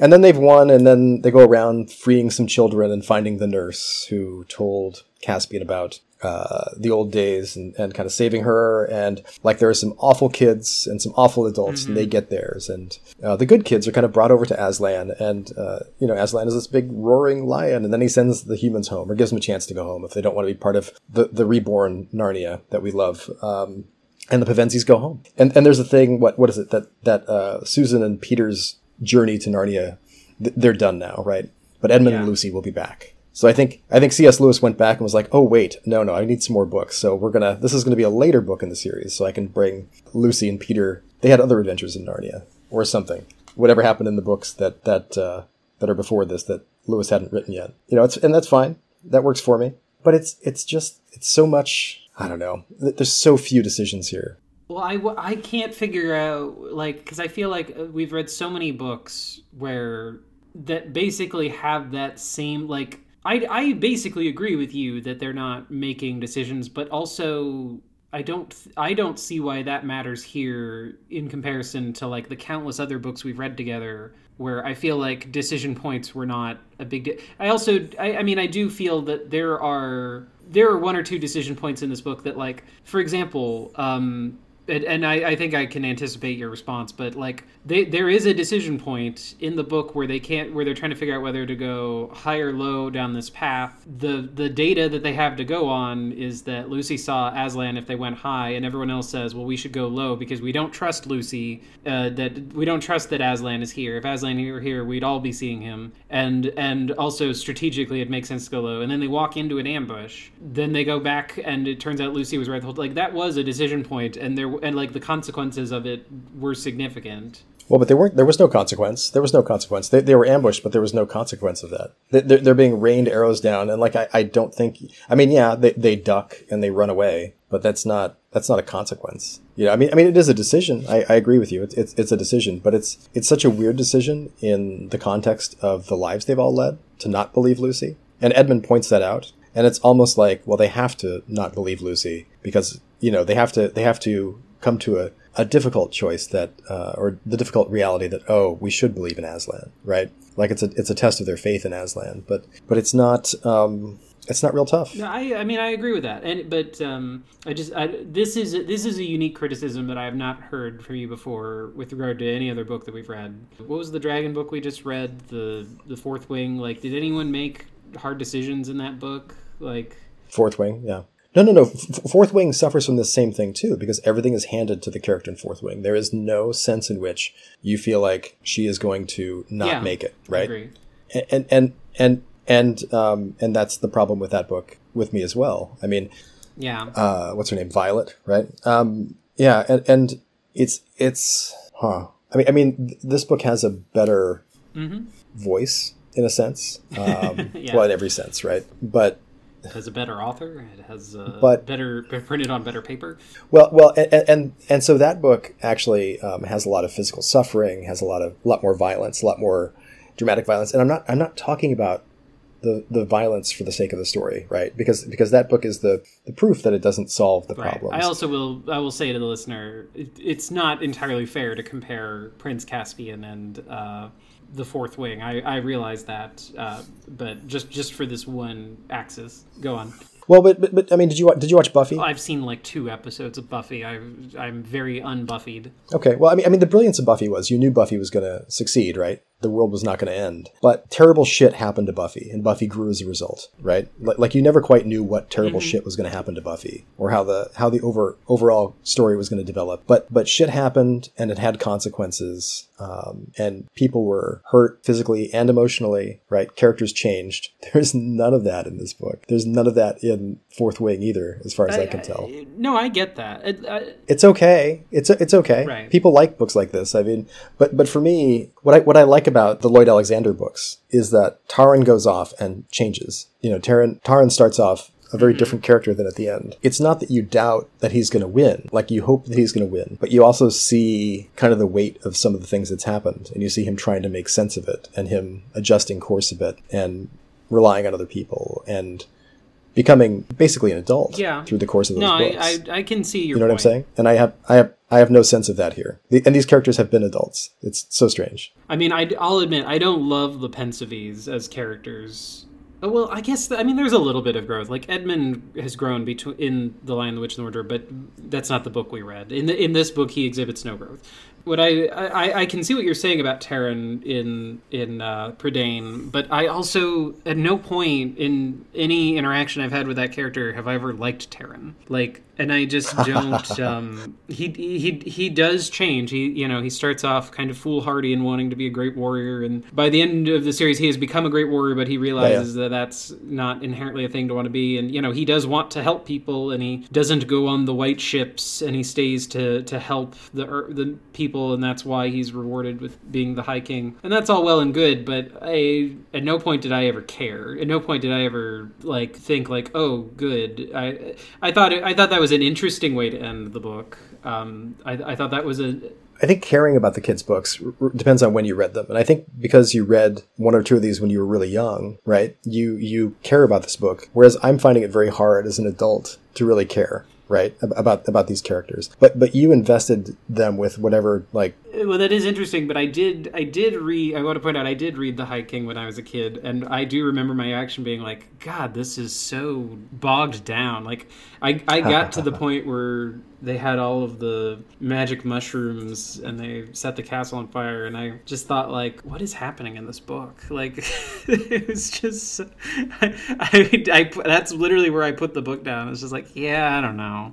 And then they've won and then they go around freeing some children and finding the nurse who told Caspian about uh, the old days and, and kind of saving her. And like there are some awful kids and some awful adults, mm-hmm. and they mm-hmm. get theirs. And uh, the good kids are kind of brought over to Aslan, and uh, you know Aslan is this big roaring lion, and then he sends the humans home or gives them a chance to go home if they don't want to be part of the the reborn Narnia that we love. Um, and the Pevensies go home. And and there's a thing. What what is it that that uh, Susan and Peter's journey to Narnia? Th- they're done now, right? But Edmund yeah. and Lucy will be back. So I think I think C.S. Lewis went back and was like, "Oh wait, no, no, I need some more books. So we're gonna this is gonna be a later book in the series, so I can bring Lucy and Peter. They had other adventures in Narnia or something. Whatever happened in the books that that uh, that are before this that Lewis hadn't written yet. You know, it's and that's fine. That works for me. But it's it's just it's so much. I don't know. There's so few decisions here. Well, I, I can't figure out like because I feel like uh, we've read so many books where that basically have that same like I, I basically agree with you that they're not making decisions, but also I don't I don't see why that matters here in comparison to like the countless other books we've read together where I feel like decision points were not a big deal. I also I, I mean I do feel that there are there are one or two decision points in this book that like for example um and, and I, I, think I can anticipate your response, but like they, there is a decision point in the book where they can't where they're trying to figure out whether to go high or low down this path. The the data that they have to go on is that Lucy saw Aslan if they went high, and everyone else says, well, we should go low because we don't trust Lucy. Uh, that we don't trust that Aslan is here. If Aslan were here, we'd all be seeing him. And and also strategically, it makes sense to go low. And then they walk into an ambush. Then they go back, and it turns out Lucy was right the whole. Like that was a decision point, and there and like the consequences of it were significant. Well, but there weren't. There was no consequence. There was no consequence. They, they were ambushed, but there was no consequence of that. They, are they're being rained arrows down, and like I, I don't think. I mean, yeah, they, they duck and they run away, but that's not that's not a consequence. You know, I mean, I mean, it is a decision. I, I agree with you. It's, it's it's a decision, but it's it's such a weird decision in the context of the lives they've all led to not believe Lucy. And Edmund points that out, and it's almost like, well, they have to not believe Lucy because you know they have to they have to come to a, a difficult choice that, uh, or the difficult reality that, oh, we should believe in Aslan, right? Like it's a, it's a test of their faith in Aslan, but, but it's not, um, it's not real tough. No, I, I mean, I agree with that. And, but, um, I just, I, this is, this is a unique criticism that I have not heard from you before with regard to any other book that we've read. What was the dragon book we just read? The, the fourth wing? Like, did anyone make hard decisions in that book? Like, Fourth Wing, yeah. No, no, no. F- Fourth Wing suffers from the same thing too, because everything is handed to the character in Fourth Wing. There is no sense in which you feel like she is going to not yeah, make it, right? And and and and um and that's the problem with that book with me as well. I mean, yeah. Uh, what's her name? Violet, right? Um, yeah, and and it's it's huh. I mean, I mean, this book has a better mm-hmm. voice in a sense. Um, <laughs> yeah. Well, in every sense, right? But it has a better author. It has uh, but, better printed on better paper. Well, well, and and, and so that book actually um, has a lot of physical suffering, has a lot of a lot more violence, a lot more dramatic violence. And I'm not I'm not talking about the the violence for the sake of the story, right? Because because that book is the the proof that it doesn't solve the right. problems. I also will I will say to the listener, it, it's not entirely fair to compare Prince Caspian and. Uh, the fourth wing. I, I realize that, uh, but just just for this one axis, go on. Well, but, but but I mean, did you did you watch Buffy? I've seen like two episodes of Buffy. I I'm very unbuffied. Okay, well, I mean, I mean, the brilliance of Buffy was you knew Buffy was going to succeed, right? The world was not going to end. But terrible shit happened to Buffy, and Buffy grew as a result, right? Like, like you never quite knew what terrible mm-hmm. shit was going to happen to Buffy, or how the how the over overall story was going to develop. But but shit happened, and it had consequences, um, and people were hurt physically and emotionally, right? Characters changed. <laughs> There's none of that in this book. There's none of that in Fourth Wing either, as far as I, I can tell. I, no, I get that. It, I, it's okay. It's it's okay. Right. People like books like this. I mean, but but for me, what I what I like about the Lloyd Alexander books is that Taran goes off and changes. You know, Taran Taran starts off a very mm-hmm. different character than at the end. It's not that you doubt that he's going to win, like you hope that he's going to win, but you also see kind of the weight of some of the things that's happened, and you see him trying to make sense of it, and him adjusting course a bit, and relying on other people, and becoming basically an adult Yeah. through the course of those No, I, books. I I can see your. you know what I'm saying? And I have I have I have no sense of that here. The, and these characters have been adults. It's so strange. I mean, I, will admit I don't love the Pevensies as characters. Oh, well, I guess I mean there's a little bit of growth. Like Edmund has grown between in the Lion, the Witch, and the Wardrobe, but that's not the book we read. In the, in this book, he exhibits no growth. What I, I I can see what you're saying about Taran in in uh, but I also at no point in any interaction I've had with that character have I ever liked Taran. Like, and I just don't. <laughs> um, he he he does change. He you know he starts off kind of foolhardy and wanting to be a great warrior, and by the end of the series, he has become a great warrior. But he realizes that that's not inherently a thing to want to be, and you know he does want to help people, and he doesn't go on the white ships, and he stays to to help the the people, and that's why he's rewarded with being the High King, and that's all well and good. But I at no point did I ever care. At no point did I ever like think like, oh, good. I I thought it, I thought that was an interesting way to end the book. Um, I, I thought that was a I think caring about the kids' books r- depends on when you read them, and I think because you read one or two of these when you were really young, right? You you care about this book, whereas I'm finding it very hard as an adult to really care, right, about about these characters. But but you invested them with whatever like well that is interesting but i did i did read i want to point out i did read the high king when i was a kid and i do remember my reaction being like god this is so bogged down. Like i i got to the <laughs> point where they had all of the magic mushrooms and they set the castle on fire and i just thought like what is happening in this book? <laughs> Like <laughs> it was just I, I, I that's literally where i put the book down. It's just like yeah i don't know.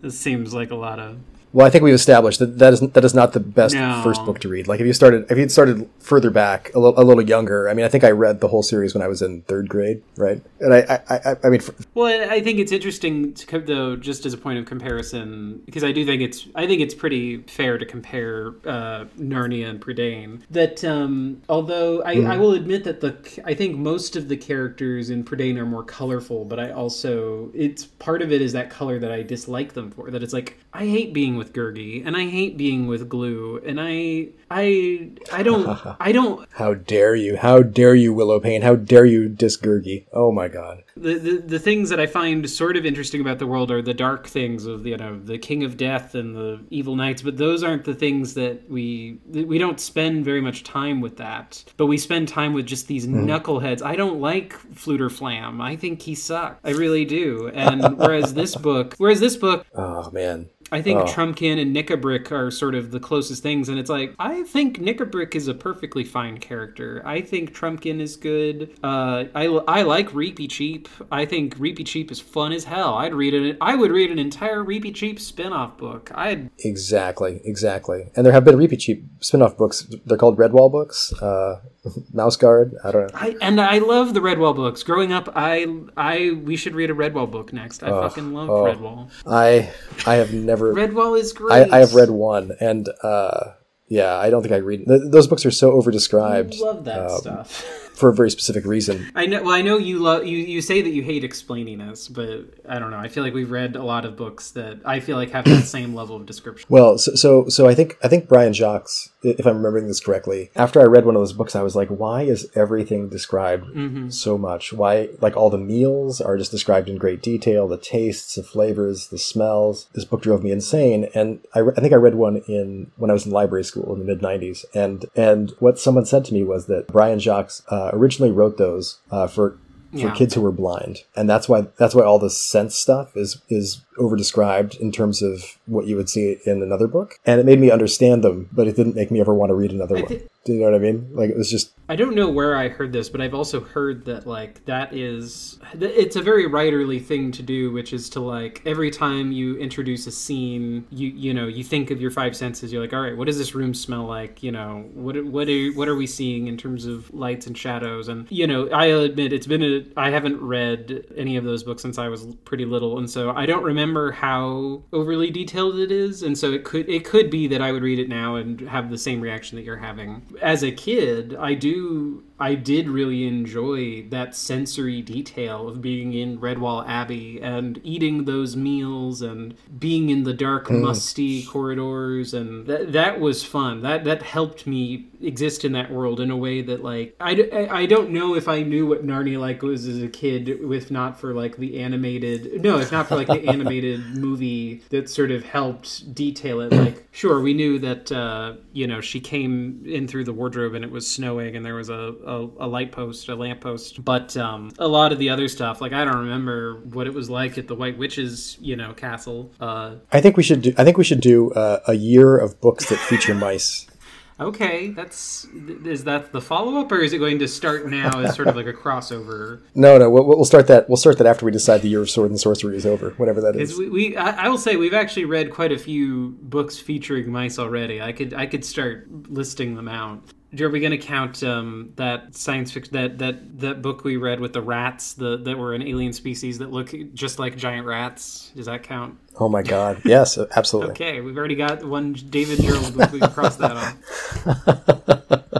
This seems like a lot of Well, I think we've established that that is that is not the best No. first book to read. Like if you started if you'd started further back, a, li- a little younger. I mean, I think I read the whole series when I was in third grade, right? And I I, I, I mean, for, Well, I think it's interesting to though, just as a point of comparison, because I do think it's I think it's pretty fair to compare uh, Narnia and Prydain. That um, although I, I will admit that the I think most of the characters in Prydain are more colorful, but I also it's part of it is that color that I dislike them for. That it's like I hate being with Gurgi and I hate being with Glew, and I I I don't <laughs> I don't how dare you? How dare you, Willow Payne? How dare you, Disgurgi? Oh my God! the, the the things that I find sort of interesting about the world are the dark things of you know the King of Death and the evil knights, but those aren't the things that we we don't spend very much time with that. But we spend time with just these mm-hmm. knuckleheads. I don't like Fflewddur Fflam. I think he sucks. I really do. And whereas this book, whereas this book Oh man. I think Oh. Trumpkin and Nikabrik are sort of the closest things, and it's like I think Nikabrik is a perfectly fine character. I think Trumpkin is good. Uh, I I like Reepicheep. I think Reepicheep is fun as hell. I'd read it. I would read an entire Reepicheep spin-off book. I'd Exactly, exactly. And there have been Reepicheep spin-off books. They're called Redwall books. Uh, <laughs> Mouse Guard. I don't know. I and I love the Redwall books. Growing up, I I we should read a Redwall book next. I fucking love oh. Redwall. I I have never. Redwall is great. I have read one, and uh, yeah, I don't think I read. Th- those books are so overdescribed Love that um, stuff. <laughs> for a very specific reason. I know. Well, I know you love you. You say that you hate explaining this, but I don't know. I feel like we've read a lot of books that I feel like have that same level of description. Well, so, so so I think I think Brian Jacques, if I'm remembering this correctly, after I read one of those books, I was like, why is everything described Mm-hmm. so much? Why like all the meals are just described in great detail, the tastes, the flavors, the smells. This book drove me insane, and I, re- I think I read one in when I was in library school in the mid '90s, and and what someone said to me was that Brian Jacques uh, originally wrote those uh, for. For Yeah. kids who were blind, and that's why that's why all the sense stuff is is overdescribed in terms of what you would see in another book, and it made me understand them, but it didn't make me ever want to read another one. Do you know what I mean? Like it was just I don't know where I heard this, but I've also heard that like that is it's a very writerly thing to do, which is to like every time you introduce a scene, you you know you think of your five senses. You're like, all right, what does this room smell like? You know, what what are what are we seeing in terms of lights and shadows? And you know, I admit it's been a I haven't read any of those books since I was pretty little, and so I don't remember how overly detailed it is. And so it could it could be that I would read it now and have the same reaction that you're having. As a kid, I do I did really enjoy that sensory detail of being in Redwall Abbey and eating those meals and being in the dark, musty corridors, and that that was fun. That that helped me exist in that world in a way that like I I don't know if I knew what Narnia like was as a kid if not for like the animated no if not for like the <laughs> animated movie that sort of helped detail it like sure we knew that uh, you know she came in through the wardrobe and it was snowing and there was a, a, a light post a lamp post but um, a lot of the other stuff like I don't remember what it was like at the White Witch's you know castle uh, I think we should do. I think we should do uh, a year of books that feature mice. <laughs> Okay, that's is that the follow up, or is it going to start now as sort of like a crossover? <laughs> No, no, we'll, we'll start that. We'll start that after we decide the year of sword and sorcery is over, whatever that is. We, we I, I will say we've actually read quite a few books featuring mice already. I could I could start listing them out. Are we going to count um, that science fiction that, that that book we read with the rats the that were an alien species that look just like giant rats? Does that count? Oh my God! Yes, absolutely. Okay, we've already got one David Gerrold book we can cross that off. <laughs>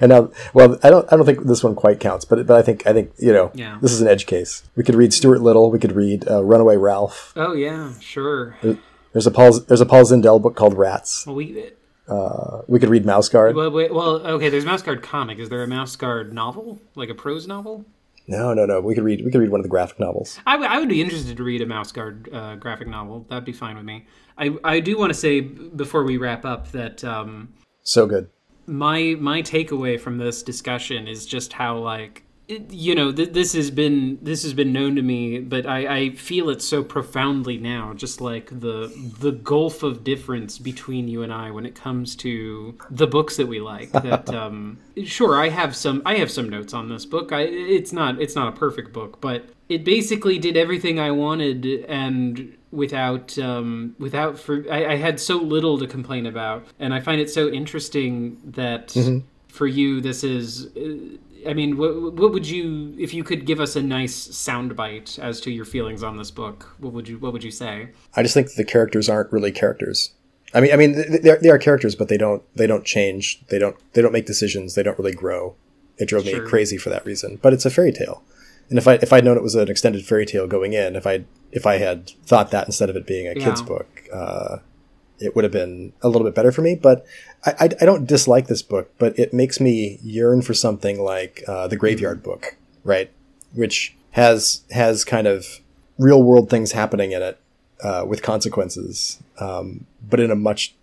And now, well, I don't, I don't think this one quite counts, but but I think, I think you know, Yeah. this is an edge case. We could read Stuart Little. We could read uh, Runaway Ralph. Oh yeah, sure. There's a Paul, there's a Paul Zindel book called Rats. Well, we We could read Mouse Guard. well, wait, well okay. There's Mouse Guard comic. Is there a Mouse Guard novel, like a prose novel? No, no, no. We could read, we could read one of the graphic novels. I, w- I would be interested to read a Mouse Guard uh, graphic novel. That'd be fine with me. I, I do want to say before we wrap up that um, So good. my my takeaway from this discussion is just how like it, you know th- this has been this has been known to me, but I, I feel it so profoundly now. Just like the the gulf of difference between you and I when it comes to the books that we like. That <laughs> um, sure I have some I have some notes on this book. I it's not it's not a perfect book, but it basically did everything I wanted and without um, without for I, I had so little to complain about, and I find it so interesting that for you this is. I mean, what, what would you if you could give us a nice soundbite as to your feelings on this book? What would you What would you say? I just think the characters aren't really characters. I mean, I mean, th- they they are characters, but they don't they don't change. They don't they don't make decisions. They don't really grow. It drove Sure. me crazy for that reason. But it's a fairy tale, and if I if I'd known it was an extended fairy tale going in, if I if I had thought that instead of it being a kids book, uh, it would have been a little bit better for me. But I, I, I don't dislike this book, but it makes me yearn for something like uh, the Graveyard Book, right? Which has has kind of real world things happening in it uh, with consequences, um, but in a much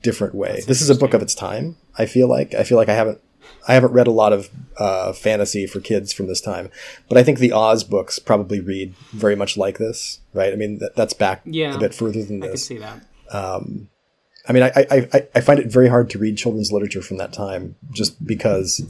different way. this is a book of its time. I feel like I feel like I haven't I haven't read a lot of uh, fantasy for kids from this time, but I think the Oz books probably read very much like this, right? I mean, that, that's back Yeah, a bit further than this. I this. see that. I mean, I, I, I, I find it very hard to read children's literature from that time just because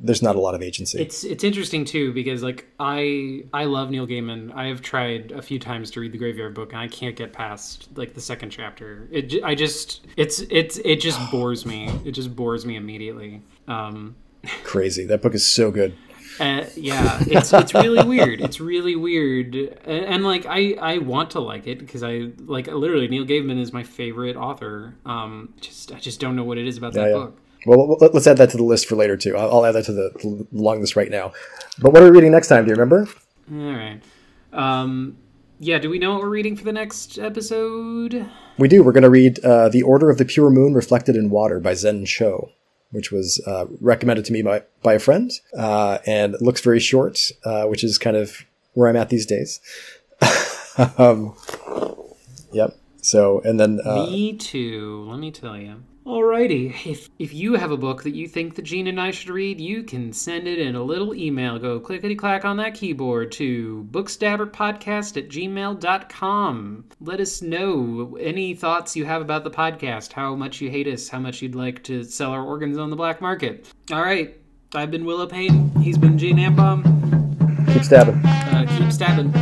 there's not a lot of agency. It's it's interesting too because like I I love Neil Gaiman. I have tried a few times to read the Graveyard Book and I can't get past like the second chapter. It I just it's it's it just bores me. It just bores me immediately. Um, <laughs> Crazy. That book is so good. Uh, yeah, it's it's really weird. It's really weird, and, and like I I want to like it because I like literally Neil Gaiman is my favorite author. Um, just I just don't know what it is about that yeah. book. Well, let- let's add that to the list for later too. I'll, I'll add that to the long list right now. But what are we reading next time? Do you remember? All right. Um, yeah. Do we know what we're reading for the next episode? We do. We're going to read uh, "The Order of the Pure Moon Reflected in Water" by Zen Cho, which was uh, recommended to me by by a friend, uh, and looks very short, uh, which is kind of where I'm at these days. <laughs> um, yep. So, and then uh, Me too. Let me tell you. Alrighty. If if you have a book that you think that Gene and I should read, you can send it in a little email. Go clickety clack on that keyboard to bookstabberpodcast at gmail.com. Let us know any thoughts you have about the podcast, how much you hate us, how much you'd like to sell our organs on the black market. All right. I've been Willow Payne. He's been Gene Ambom. keep stabbing. Uh, keep stabbing.